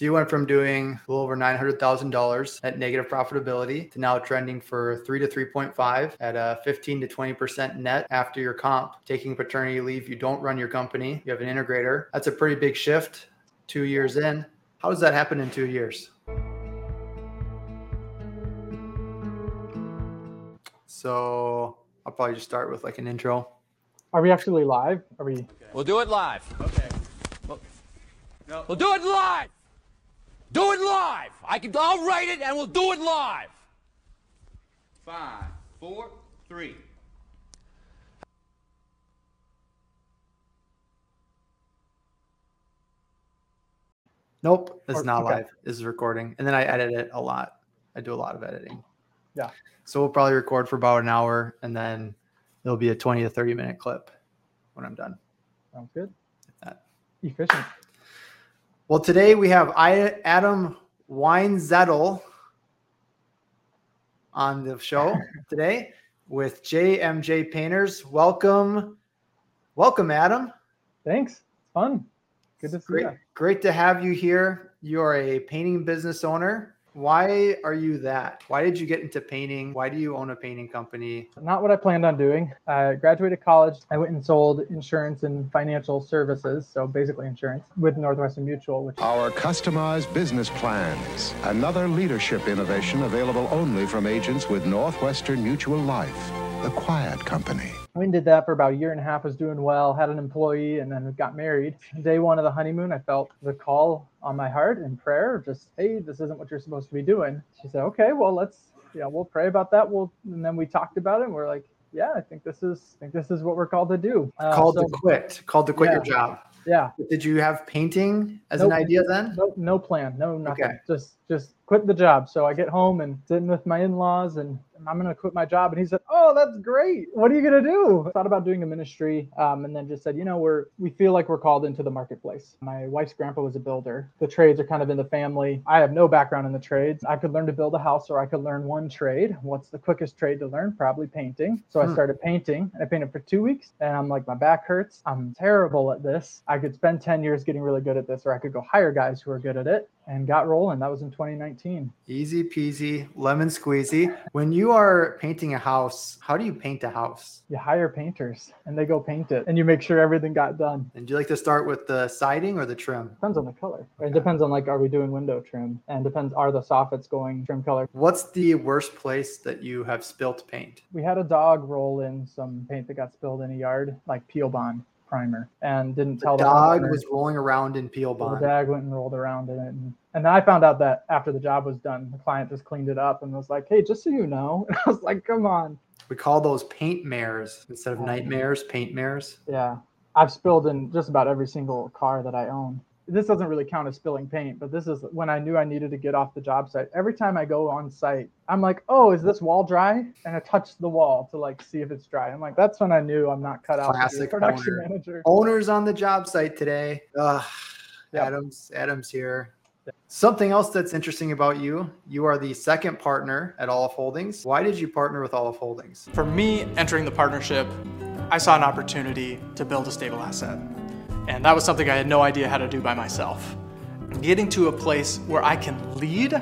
So you went from doing a little over nine hundred thousand dollars at negative profitability to now trending for three to three point five at a fifteen to twenty percent net after your comp. Taking paternity leave, you don't run your company, you have an integrator. That's a pretty big shift. Two years in, how does that happen in two years? So I'll probably just start with like an intro. Are we actually live? Are we? We'll do it live. Okay. We'll do it live. Do it live. I can. I'll write it, and we'll do it live. Five, four, three. Nope, it's Or- not okay. live. This is recording. And then I edit it a lot. I do a lot of editing. Yeah. So we'll probably record for about an hour and then there'll be a 20 to 30 minute clip when I'm done. Sounds good. that. Efficient. Well, today we have I, Adam Weinzetl on the show today with JMJ Painters. Welcome. Welcome, Adam. Thanks. It's fun. Good to see Great, you. great to have you here. You are a painting business owner. Why are you that? Why did you get into painting? Why do you own a painting company? Not what I planned on doing. I graduated college. I went and sold insurance and financial services, so basically insurance, with Northwestern Mutual, which Our customized business plans. Another leadership innovation available only from agents with Northwestern Mutual Life, the quiet company. we did that for about a year and a half. Was doing well. Had an employee, and then got married. Day one of the honeymoon, I felt the call on my heart in prayer. Just hey, this isn't what you're supposed to be doing. She said, okay, well let's yeah, we'll pray about that. We'll and then we talked about it. and we're like, yeah, I think this is I think this is what we're called to do. Uh, called so- to quit. Called to quit your job. yeah. Did you have painting as Nope. an idea then? No, no plan, no nothing. Okay. Just just quit the job. So I get home and sitting with my in-laws and I'm gonna quit my job. And he said, "Oh, that's great. What are you gonna do?" I thought about doing a ministry, um, and then just said, "You know, we're we feel like we're called into the marketplace." My wife's grandpa was a builder. The trades are kind of in the family. I have no background in the trades. I could learn to build a house, or I could learn one trade. What's the quickest trade to learn? Probably painting. So I Hmm. started painting. I painted for two weeks, and I'm like, my back hurts. I'm terrible at this. I could spend 10 years getting really good at this, or I could go hire guys who are good at it and got rolling. That was in 2019. Easy peasy, lemon squeezy. When you are painting a house, how do you paint a house? You hire painters and they go paint it and you make sure everything got done. And do you like to start with the siding or the trim? Depends on the color. It depends on like, are we doing window trim? And depends, are the soffits going trim color? What's the worst place that you have spilt paint? We had a dog roll in some paint that got spilled in a yard, like peel bond primer, and didn't The tell the dog was rolling around in peel bond. The dog went and rolled around in it. And, and then I found out that after the job was done, the client just cleaned it up and was like, hey, just so you know. And I was like, come on. We call those paint mares instead of nightmares, paint mares. Yeah. I've spilled in just about every single car that I own. This doesn't really count as spilling paint, but this is when I knew I needed to get off the job site. Every time I go on site, I'm like, oh, is this wall dry? And I touch the wall to like see if it's dry. I'm like, that's when I knew I'm not cut out to a Classic production owner. manager. Owners on the job site today. Ugh, Yep. Adams, Adams here. Something else that's interesting about you, you are the second partner at Aleph Holdings. Why did you partner with Aleph Holdings? For me, entering the partnership, I saw an opportunity to build a stable asset. And that was something I had no idea how to do by myself. Getting to a place where I can lead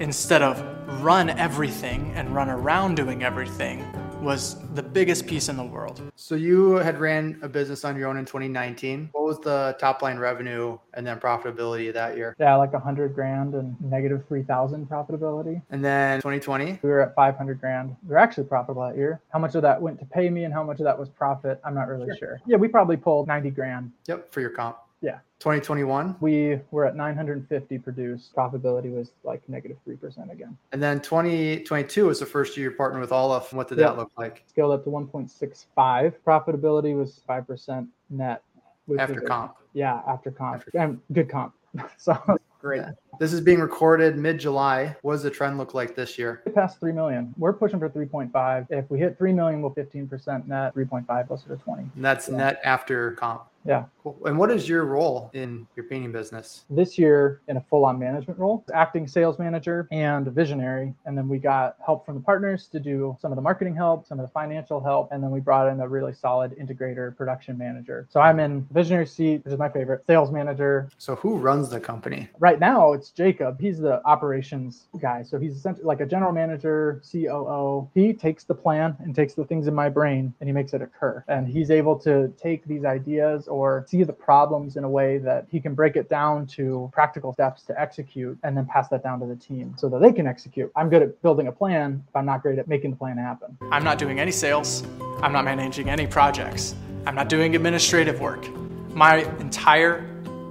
instead of run everything and run around doing everything was the biggest piece in the world. So you had ran a business on your own in 2019. What was the top line revenue and then profitability that year? Yeah, like hundred grand and negative 3,000 profitability. And then 2020, We were at 500 grand. We were actually profitable that year. How much of that went to pay me and how much of that was profit? I'm not really sure. Yeah, we probably pulled 90 grand. yep, for your comp. Yeah. 2021, We were at 950 produced. Profitability was like negative 3% again. and then 2022 was the first year you partnered with Aleph. What did Yeah. that look like Scaled up to 1.65. Profitability was 5% net. which after a- comp? Yeah, after comp. After- And good comp. so great. Yeah. This is being recorded mid July. What does the trend look like this year? We passed 3 million. We're pushing for 3.5. If we hit 3 million, we'll 15% net. 3.5 closer to 20. And that's Yeah. net after comp. Yeah. Cool. And what is your role in your painting business? This year, in a full on management role, acting sales manager and visionary. And then we got help from the partners to do some of the marketing help, some of the financial help. And then we brought in a really solid integrator production manager. So I'm in visionary seat, which is my favorite, sales manager. So who runs the company? Right now, it's Jacob. He's the operations guy. So he's essentially like a general manager, COO. He takes the plan and takes the things in my brain and he makes it occur. And he's able to take these ideas or see the problems in a way that he can break it down to practical steps to execute and then pass that down to the team so that they can execute. I'm good at building a plan, but I'm not great at making the plan happen. I'm not doing any sales. I'm not managing any projects. I'm not doing administrative work. My entire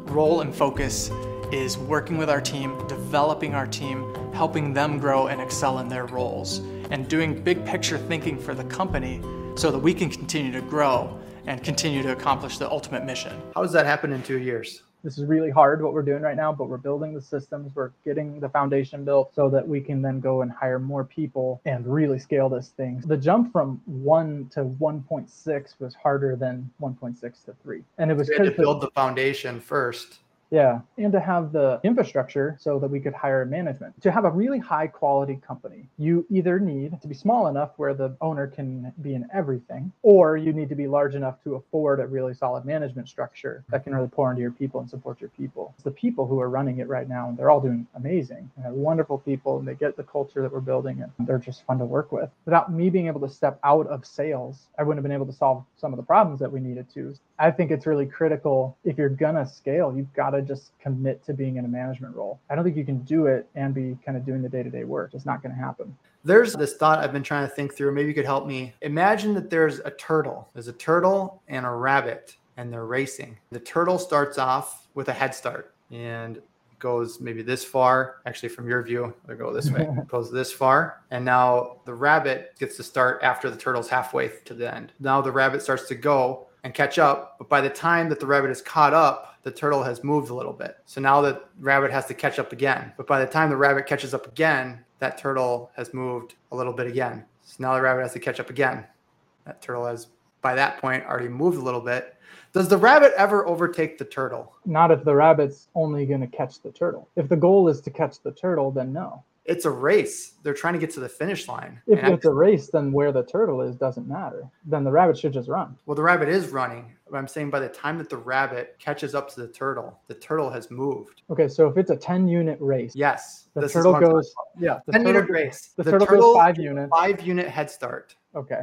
role and focus is working with our team, developing our team, helping them grow and excel in their roles, and doing big picture thinking for the company so that we can continue to grow and continue to accomplish the ultimate mission. How does that happen in two years? This is really hard what we're doing right now, but we're building the systems, we're getting the foundation built so that we can then go and hire more people and really scale this thing. The jump from 1 to 1.6 was harder than 1.6 to 3. And it was We had to build the foundation first. Yeah, and to have the infrastructure so that we could hire management. To have a really high quality company, you either need to be small enough where the owner can be in everything, or you need to be large enough to afford a really solid management structure that can really pour into your people and support your people. It's the people who are running it right now, and they're all doing amazing. They're wonderful people, and they get the culture that we're building, and they're just fun to work with. Without me being able to step out of sales, I wouldn't have been able to solve some of the problems that we needed to. I think it's really critical if you're gonna scale, you've got to just commit to being in a management role. I don't think you can do it and be kind of doing the day-to-day work. It's not going to happen. There's this thought I've been trying to think through. Maybe you could help me. Imagine that there's a turtle. There's a turtle and a rabbit, and they're racing. The turtle starts off with a head start and goes maybe this far. Actually, from your view, they go this way. goes this far, and now the rabbit gets to start after the turtle's halfway to the end. Now the rabbit starts to go and catch up, but by the time that the rabbit is caught up, the turtle has moved a little bit. So now the rabbit has to catch up again. But by the time the rabbit catches up again, that turtle has moved a little bit again. So now the rabbit has to catch up again. That turtle has, by that point, already moved a little bit. Does the rabbit ever overtake the turtle? Not if the rabbit's only going to catch the turtle. If the goal is to catch the turtle, then no. It's a race. They're trying to get to the finish line. If And it's a race, then where the turtle is doesn't matter. Then the rabbit should just run. well, the rabbit is running. But I'm saying by the time that the rabbit catches up to the turtle, the turtle has moved. Okay, so if it's a 10 unit race, Yes. the turtle what I'm talking goes, yeah, the 10 turtle, unit race. the turtle goes five units. Five unit head start. Okay.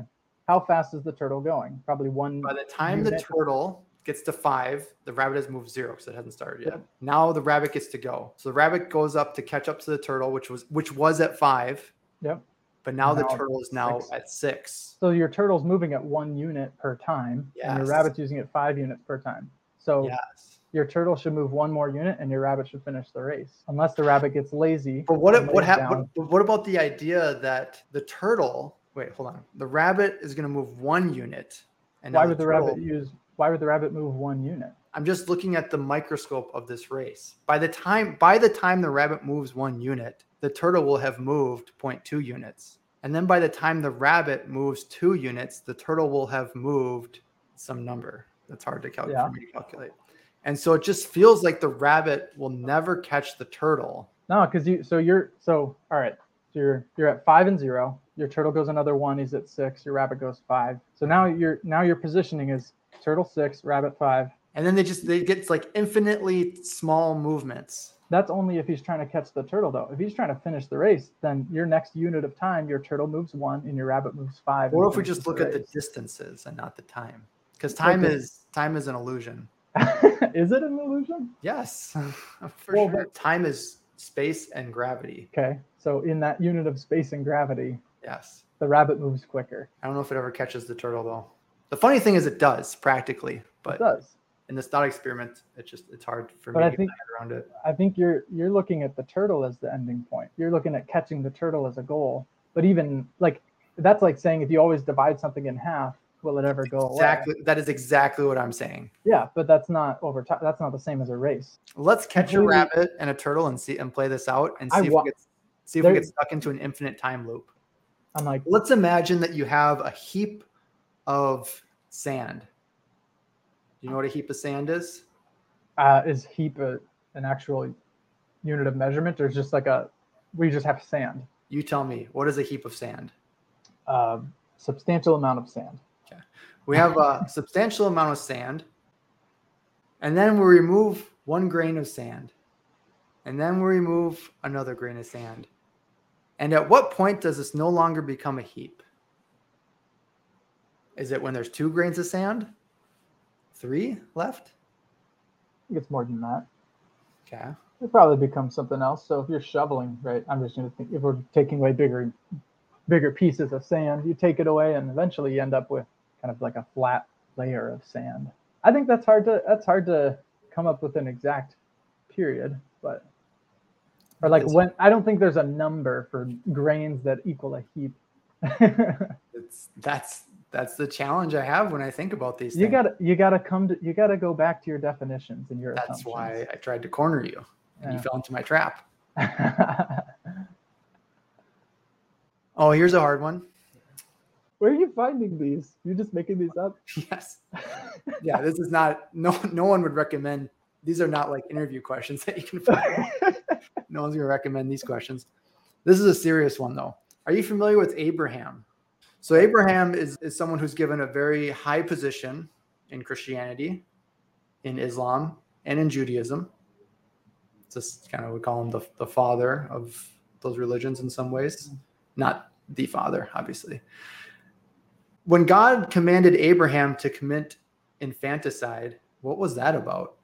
How fast is the turtle going? Probably one. By the time the turtle gets to five, the rabbit has moved zero because it hasn't started yet. Yep. Now the rabbit gets to go. So the rabbit goes up to catch up to the turtle, which was which was at five, Yep. but now the turtle is now six. at six. So your turtle's moving at one unit per time, and your rabbit's using it five units per time. So Yes. your turtle should move one more unit, and your rabbit should finish the race, unless the rabbit gets lazy. But what what lays happened? What about the idea that the turtle? Wait, hold on. The rabbit is going to move one unit, and now Why would the turtle- rabbit use? Why would the rabbit move one unit? I'm just looking at the microscope of this race. By the time by the time the rabbit moves one unit, the turtle will have moved 0.2 units. And then by the time the rabbit moves two units, the turtle will have moved some number. That's hard to calculate Yeah. to calculate. And so it just feels like the rabbit will never catch the turtle. No, because you. So you're. So all right. So you're you're at five and zero. Your turtle goes another one. He's at six. Your rabbit goes five. So now your now your positioning is turtle six, rabbit five. And then they just they get like infinitely small movements. That's only if he's trying to catch the turtle, though. If he's trying to finish the race, then your next unit of time, your turtle moves one and your rabbit moves five. Or if we just look at the distances and not the time. Because time Okay. is time is an illusion. is it an illusion? Yes, for Well, sure. Time is space and gravity. Okay, so in that unit of space and gravity, Yes. the rabbit moves quicker. I don't know if it ever catches the turtle though. The funny thing is, it does practically, It but does. in this thought experiment, it's just it's hard for But me I to think- get my head around it. I think you're you're looking at the turtle as the ending point. You're looking at catching the turtle as a goal. But even like that's like saying if you always divide something in half, will it ever go away? Exactly. That is exactly what I'm saying. Yeah, but that's not over time. That's not the same as a race. Let's catch a rabbit and a turtle and see and play this out and I see if wa- we get see if There- we get stuck into an infinite time loop. I'm like, Let's imagine that you have a heap of sand Do you know what a heap of sand is? Uh, is heap a, an actual unit of measurement, or is just like a we just have sand? You tell me. What is a heap of sand? Uh, substantial amount of sand. Okay. We have a substantial amount of sand, and then we remove one grain of sand, and then we remove another grain of sand. And at what point does this no longer become a heap? Is it when there's two grains of sand? Three left? I think it's more than that. Okay. It probably becomes something else. So if you're shoveling, right? I'm just gonna think if we're taking away bigger, bigger pieces of sand, you take it away, and eventually you end up with kind of like a flat layer of sand. I think that's hard to that's hard to come up with an exact period, but or like It's- when I don't think there's a number for grains that equal a heap. It's that's that's the challenge I have when I think about these you things. gotta you gotta come to you gotta go back to your definitions and your that's why. I tried to corner you and you fell into my trap. Oh, here's a hard one. Where are you finding these? You're just making these up. Yes. Yeah, this is not no no one would recommend these are not like interview questions that you can find. no one's gonna recommend these questions. This is a serious one though. Are you familiar with Abraham? So Abraham is, is someone who's given a very high position in Christianity, in Islam, and in Judaism. Just kind of we call him the, the father of those religions in some ways. Not the father, obviously. When God commanded Abraham to commit infanticide, what was that about?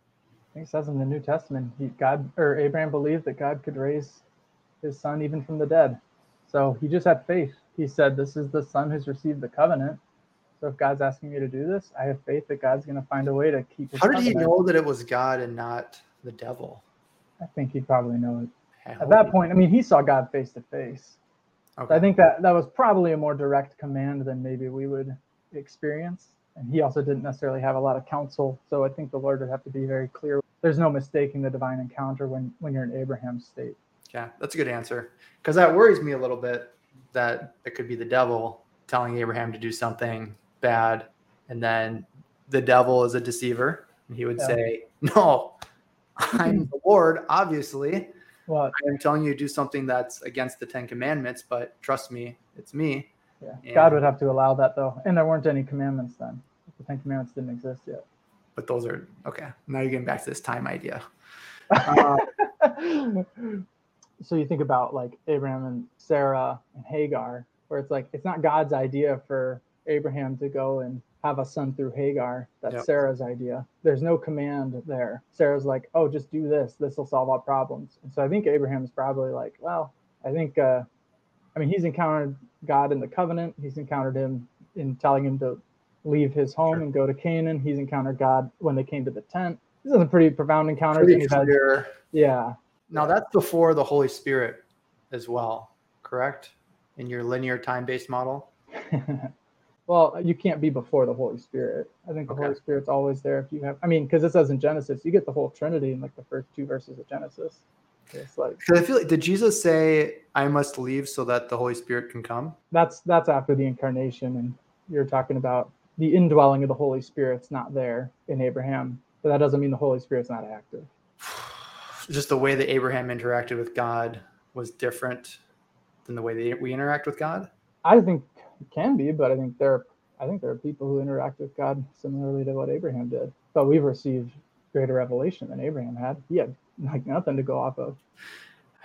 I think it says in the New Testament, he, God or Abraham believed that God could raise his son even from the dead. So he just had faith. He said, "This is the son who's received the covenant. So if God's asking me to do this, I have faith that God's going to find a way to keep his How did he know that it was God and not the devil? I think he probably know it. I At that point, I mean, he saw God face to face. So okay. I think that that was probably a more direct command than maybe we would experience. And he also didn't necessarily have a lot of counsel. So I think the Lord would have to be very clear. There's no mistaking the divine encounter when when you're in Abraham's state. Yeah, that's a good answer. Because that worries me a little bit that it could be the devil telling Abraham to do something bad. And then the devil is a deceiver. And he would Yeah. say, No, I'm the Lord, obviously. Well, I am telling you to do something that's against the Ten Commandments, but trust me, it's me. yeah. Yeah. God would have to allow that though. And there weren't any commandments then. The Ten Commandments didn't exist yet. But those are okay. Now you're getting back to this time idea. Uh, so you think about like Abraham and Sarah and Hagar, where it's like it's not God's idea for Abraham to go and have a son through Hagar. That's Yep. Sarah's idea. There's no command there. Sarah's like, oh, just do this. This will solve all problems. And so I think Abraham's probably like, well, I think, uh, I mean, he's encountered God in the covenant. He's encountered him in telling him to leave his home Sure. and go to Canaan. He's encountered God when they came to the tent. These are some pretty profound encounters. pretty had- yeah. Now that's before the Holy Spirit as well, correct? In your linear time-based model. well, you can't be before the Holy Spirit. I think the Okay. Holy Spirit's always there if you have. I mean, because it says in Genesis, you get the whole Trinity in like the first two verses of Genesis. It's like I feel like did Jesus say, "I must leave so that the Holy Spirit can come"? that's that's after the incarnation, and you're talking about the indwelling of the Holy Spirit's not there in Abraham, but that doesn't mean the Holy Spirit's not active. Just the way that Abraham interacted with God was different than the way that we interact with God. I think it can be, but I think there, I think there are people who interact with God similarly to what Abraham did. But we've received greater revelation than Abraham had. He had like nothing to go off of.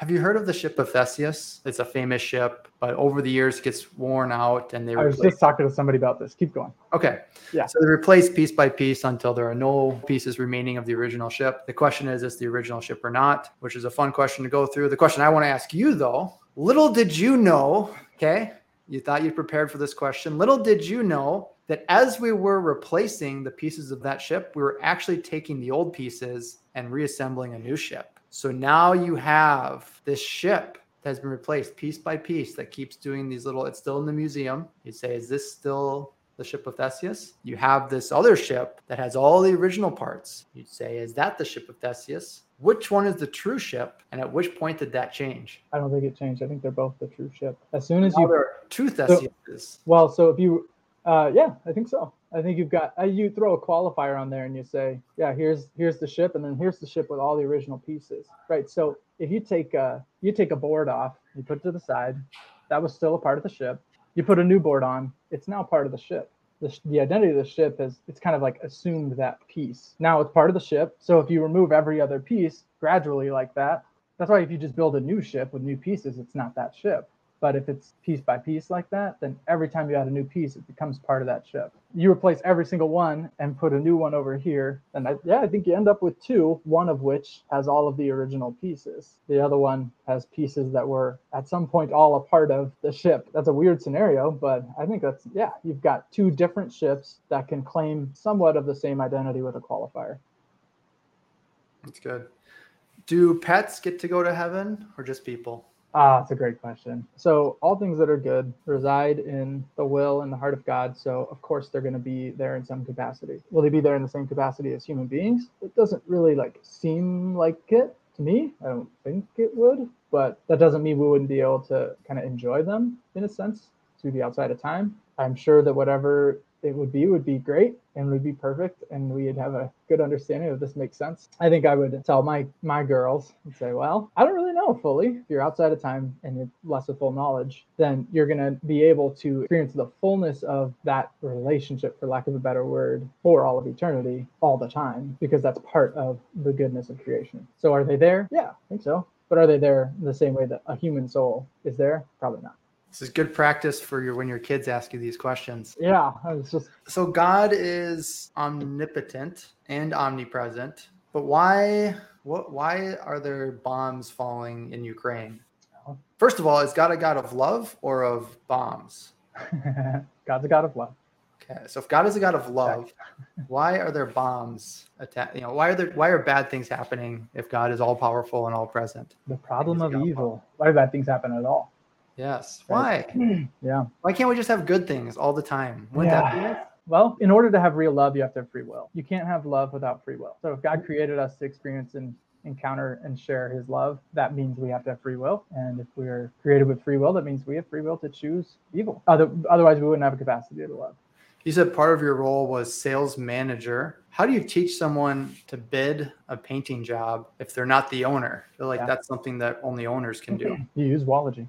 Have you heard of the ship of Theseus? It's a famous ship, but over the years it gets worn out, and they I was replace just talking to somebody about this. Keep going. Okay. Yeah. So they replace piece by piece until there are no pieces remaining of the original ship. The question is, is the original ship or not? Which is a fun question to go through. The question I want to ask you though, little did you know, okay? You thought you prepared for this question. Little did you know that as we were replacing the pieces of that ship, we were actually taking the old pieces and reassembling a new ship. So now you have this ship that has been replaced piece by piece that keeps doing these little, it's still in the museum. You say, is this still the ship of Theseus? You have this other ship that has all the original parts. You'd say, is that the ship of Theseus? Which one is the true ship? And at which point did that change? I don't think it changed. I think they're both the true ship. As soon as Now you, there are two Theseuses. well, so if you, uh, yeah, I think so. I think you've got uh, you throw a qualifier on there and you say, yeah, here's here's the ship, and then here's the ship with all the original pieces, right? So if you take a you take a board off, you put it to the side, that was still a part of the ship. You put a new board on, it's now part of the ship. The, the identity of the ship is it's kind of like assumed that piece. Now it's part of the ship. So if you remove every other piece gradually like that, that's why if you just build a new ship with new pieces, it's not that ship. But if it's piece by piece like that, then every time you add a new piece, it becomes part of that ship. You replace every single one and put a new one over here. And I, yeah, I think you end up with two, one of which has all of the original pieces. The other one has pieces that were at some point all a part of the ship. That's a weird scenario, but I think that's, yeah, you've got two different ships that can claim somewhat of the same identity with a qualifier. That's good. Do pets get to go to heaven or just people? Ah, that's a great question. So, all things that are good reside in the will and the heart of God. So, of course, they're going to be there in some capacity. Will they be there in the same capacity as human beings? It doesn't really like seem like it to me. I don't think it would, but that doesn't mean we wouldn't be able to kind of enjoy them in a sense to be outside of time. I'm sure that whatever it would be would be great and would be perfect and we'd have a good understanding of this makes sense. I think i would tell my my girls and say well i don't really know fully. If you're outside of time and you're less of full knowledge then you're going to be able to experience the fullness of that relationship for lack of a better word for all of eternity all the time because that's part of the goodness of creation. So are they there? Yeah i think so. But are they there the same way that a human soul is there? Probably not this is good practice for your when your kids ask you these questions. Yeah, just so God is omnipotent and omnipresent, but why what why are there bombs falling in Ukraine? First of all, is God a God of love or of bombs? God's a God of love. Okay, so if God is a God of love, why are there bombs attack? You know, why are there why are bad things happening if God is all powerful and all present? The problem of evil. Why do bad things happen at all? Yes. Why? Hmm. yeah. Why can't we just have good things all the time? Wouldn't Yeah. that be it? Well, in order to have real love, you have to have free will. You can't have love without free will. So if God created us to experience and encounter and share his love, that means we have to have free will. And if we're created with free will, that means we have free will to choose evil. Other, otherwise, we wouldn't have a capacity to love. You said part of your role was sales manager. How do you teach someone to bid a painting job if they're not the owner? I feel like Yeah. that's something that only owners can do. You use Wology.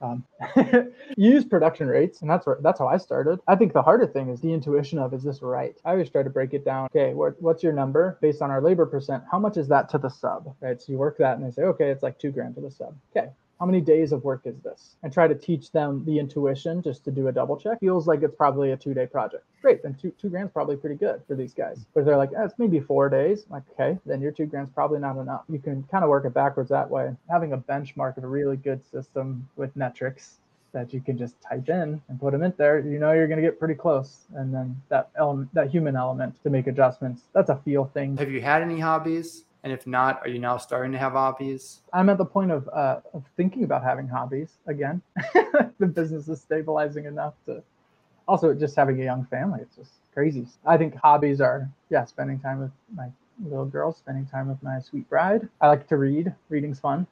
Um, use production rates, and that's where that's how I started. I think the harder thing is the intuition of is this right? I always try to break it down. Okay, what, what's your number based on our labor percent? How much is that to the sub? Right. So you work that, and they say, okay, it's like two grand to the sub. Okay. How many days of work is this? And try to teach them the intuition just to do a double check. Feels like it's probably a two day project. Great, then two two grand's probably pretty good for these guys. But they're like, eh, it's maybe four days. Like, okay, then your two grand's probably not enough. You can kind of work it backwards that way. Having a benchmark of a really good system with metrics that you can just type in and put them in there, you know you're going to get pretty close. And then that element, that human element to make adjustments, that's a feel thing. Have you had any hobbies? And if not, are you now starting to have hobbies? I'm at the point of, uh, of thinking about having hobbies again. the business is stabilizing enough to also just having a young family. It's just crazy. I think hobbies are, yeah, spending time with my little girl, spending time with my sweet bride. I like to read. Reading's fun.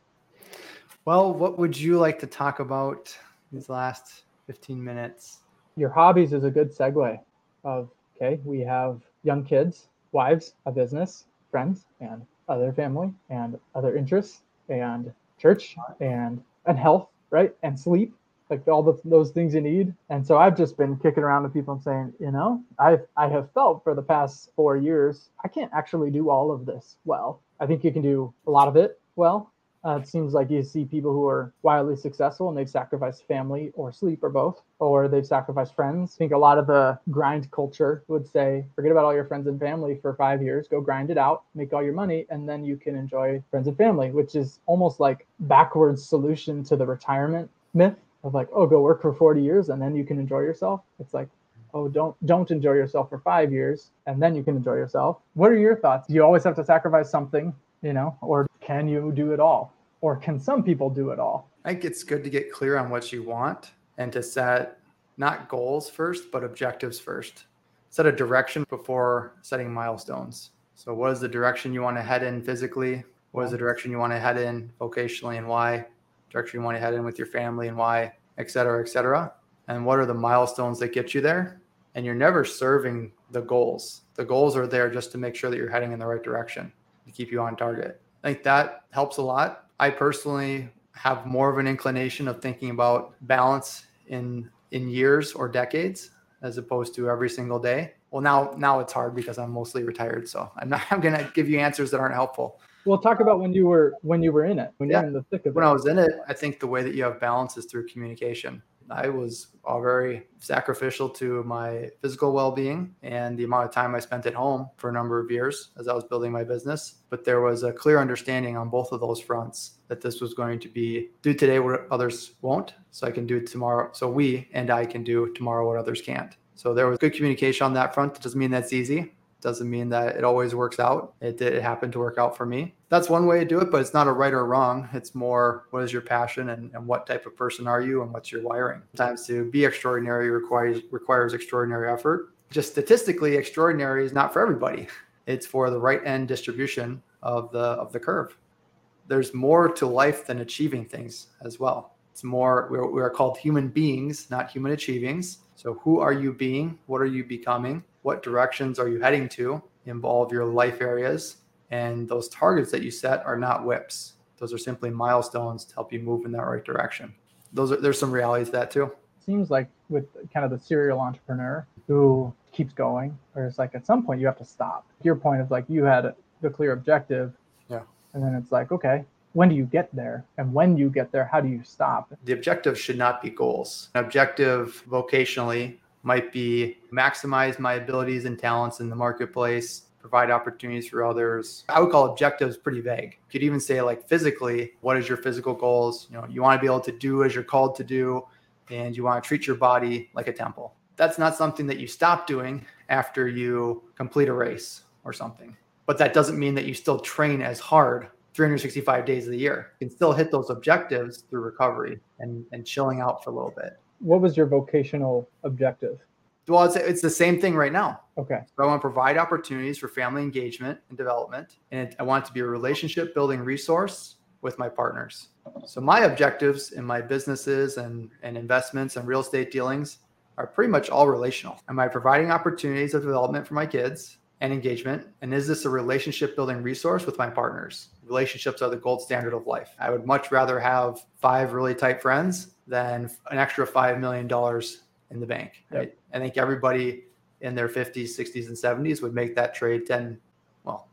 Well, what would you like to talk about these last 15 minutes? your hobbies is a good segue of okay we have young kids wives a business friends and other family and other interests and church and and health right? And sleep like all the, those things you need. And so i've just been kicking around to people and saying you know i i have felt for the past four years i can't actually do all of this well. I think you can do a lot of it well uh, it seems like you see people who are wildly successful and they've sacrificed family or sleep or both, or they've sacrificed friends. I think a lot of the grind culture would say, forget about all your friends and family for five years, go grind it out, make all your money, and then you can enjoy friends and family, which is almost like backwards solution to the retirement myth of like, oh, go work for 40 years and then you can enjoy yourself. It's like, oh don't don't enjoy yourself for five years and then you can enjoy yourself what are your thoughts do you always have to sacrifice something you know or can you do it all or can some people do it all I think it's good to get clear on what you want and to set not goals first, but objectives first. Set a direction before setting milestones. So, what is the direction you want to head in physically? What is the direction you want to head in vocationally and why? Direction you want to head in with your family and why, et cetera, et cetera. And what are the milestones that get you there? and you're never serving the goals. The goals are there just to make sure that you're heading in the right direction to keep you on target. I think that helps a lot. I personally have more of an inclination of thinking about balance in in years or decades as opposed to every single day. Well, now now it's hard because I'm mostly retired, so I'm not I'm going to give you answers that aren't helpful. Well, talk about when you were when you were in it, when Yeah. you're in the thick of When it. I was in it, I think the way that you have balance is through communication. I was all very sacrificial to my physical well-being and the amount of time I spent at home for a number of years as I was building my business. But there was a clear understanding on both of those fronts that this was going to be do today what others won't, so I can do tomorrow. So we and I can do tomorrow what others can't. So there was good communication on that front. It doesn't mean that's easy doesn't mean that it always works out. It did it happened to work out for me. That's one way to do it, but it's not a right or wrong. It's more what is your passion and, and what type of person are you and what's your wiring. Sometimes to be extraordinary requires requires extraordinary effort. Just statistically, extraordinary is not for everybody. It's for the right end distribution of the of the curve. There's more to life than achieving things as well. It's more we are called human beings, not human achievings. So who are you being? What are you becoming? What directions are you heading to? Involve your life areas. And those targets that you set are not whips. Those are simply milestones to help you move in that right direction. Those are there's some realities to that too. seems like with kind of the serial entrepreneur who keeps going, or it's like at some point you have to stop. Your point of like you had the clear objective, Yeah. and then it's like okay, when do you get there? And when you get there, how do you stop? The objective should not be goals. An objective vocationally might be maximize my abilities and talents in the marketplace, provide opportunities for others. I would call objectives pretty vague. You could even say like physically, what is your physical goals? You know, you want to be able to do as you're called to do and you want to treat your body like a temple. That's not something that you stop doing after you complete a race or something. But that doesn't mean that you still train as hard 365 days of the year. You can still hit those objectives through recovery and, and chilling out for a little bit. What was your vocational objective? Well, it's, it's the same thing right now. Okay, So I want to provide opportunities for family engagement and development. And I want it to be a relationship building resource with my partners. So my objectives in my businesses and, and investments and real estate dealings are pretty much all relational. Am I providing opportunities of development for my kids and engagement? And is this a relationship building resource with my partners? Relationships are the gold standard of life. I would much rather have five really tight friends than an extra $5 million in the bank. Right? I think everybody in their 50s, 60s, and 70s would make that trade 10. Well,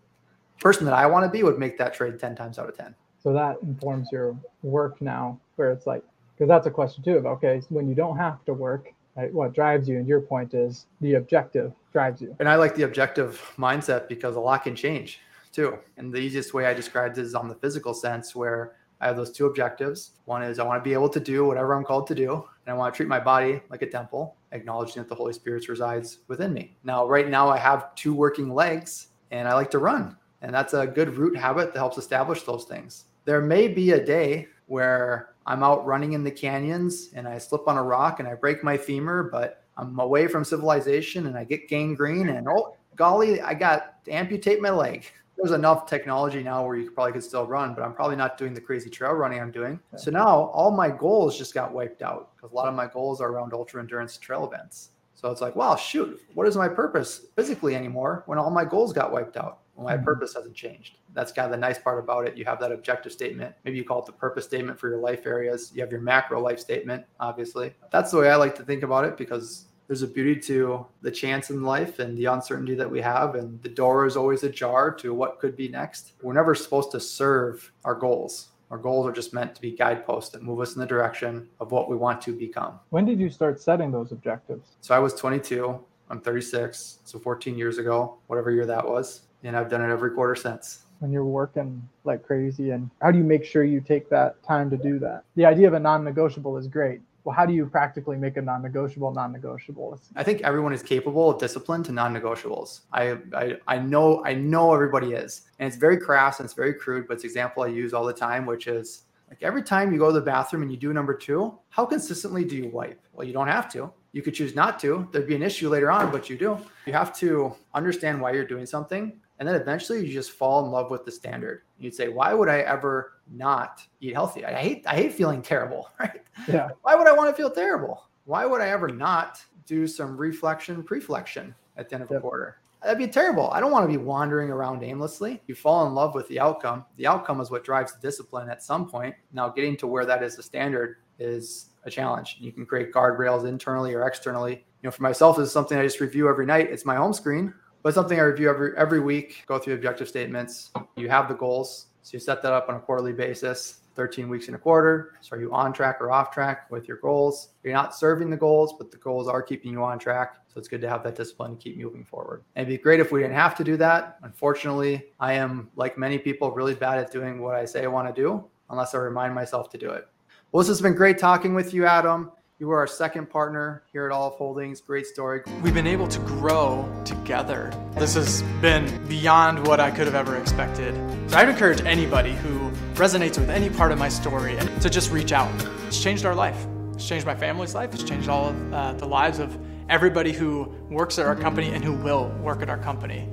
person that I want to be would make that trade 10 times out of 10. so that informs your work now, where it's like because that's a question too of okay, when you don't have to work, right, what drives you? And your point is the objective drives you. And I like the objective mindset because a lot can change too. And the easiest way I described it is on the physical sense where I have those two objectives. One is I want to be able to do whatever I'm called to do, and I want to treat my body like a temple, acknowledging that the Holy Spirit resides within me. Now, right now, I have two working legs, and I like to run, and that's a good root habit that helps establish those things. There may be a day where I'm out running in the canyons and I slip on a rock and I break my femur, but I'm away from civilization and I get gangrene and oh golly, I got to amputate my leg. There's enough technology now where you probably could still run, but I'm probably not doing the crazy trail running I'm doing. So now all my goals just got wiped out because a lot of my goals are around ultra endurance trail events. So it's like, wow, shoot, what is my purpose physically anymore when all my goals got wiped out? Well, my Mhm. purpose hasn't changed. That's kind of the nice part about it. You have that objective statement. Maybe you call it the purpose statement for your life areas. You have your macro life statement, obviously. That's the way I like to think about it because there's a beauty to the chance in life and the uncertainty that we have. And the door is always ajar to what could be next. We're never supposed to serve our goals. Our goals are just meant to be guideposts that move us in the direction of what we want to become. When did you start setting those objectives? So I was 22. I'm 36. So 14 years ago, whatever year that was. And I've done it every quarter since. when you're working like crazy and how do you make sure you take that time to do that the idea of a non-negotiable is great well how do you practically make a non-negotiable non-negotiable I think everyone is capable of discipline to non-negotiables. I, I I know I know everybody is, and it's very crass and it's very crude, but it's an example I use all the time, which is like every time you go to the bathroom and you do number two, how consistently do you wipe? Well, you don't have to. You could choose not to. There'd be an issue later on, but you do. You have to understand why you're doing something, and then eventually you just fall in love with the standard. You'd say, why would I ever not eat healthy? I hate I hate feeling terrible, right? yeah why would I want to feel terrible? Why would I ever not do some reflection, preflection at the end of a Yep. quarter. That'd be terrible. I don't want to be wandering around aimlessly. You fall in love with the outcome. The outcome is what drives the discipline at some point. Now, getting to where that is the standard is a challenge. You can create guardrails internally or externally. You know, for myself, this is something I just review every night. It's my home screen, but something I review every every week. Go through objective statements. You have the goals, so you set that up on a quarterly basis. 13 weeks in a quarter. So are you on track or off track with your goals? You're not serving the goals, but the goals are keeping you on track. So it's good to have that discipline to keep moving forward. And it'd be great if we didn't have to do that. Unfortunately, I am like many people really bad at doing what I say I want to do unless I remind myself to do it. Well, this has been great talking with you, Adam. You were our second partner here at Aleph Holdings. Great story. We've been able to grow together. This has been beyond what I could have ever expected. So I'd encourage anybody who resonates with any part of my story to just reach out. It's changed our life. It's changed my family's life. It's changed all of uh, the lives of everybody who works at our company and who will work at our company.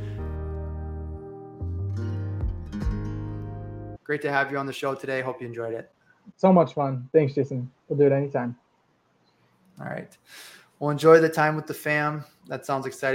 Great to have you on the show today. Hope you enjoyed it. So much fun. Thanks, Jason. We'll do it anytime. All right. Well, enjoy the time with the fam. That sounds exciting.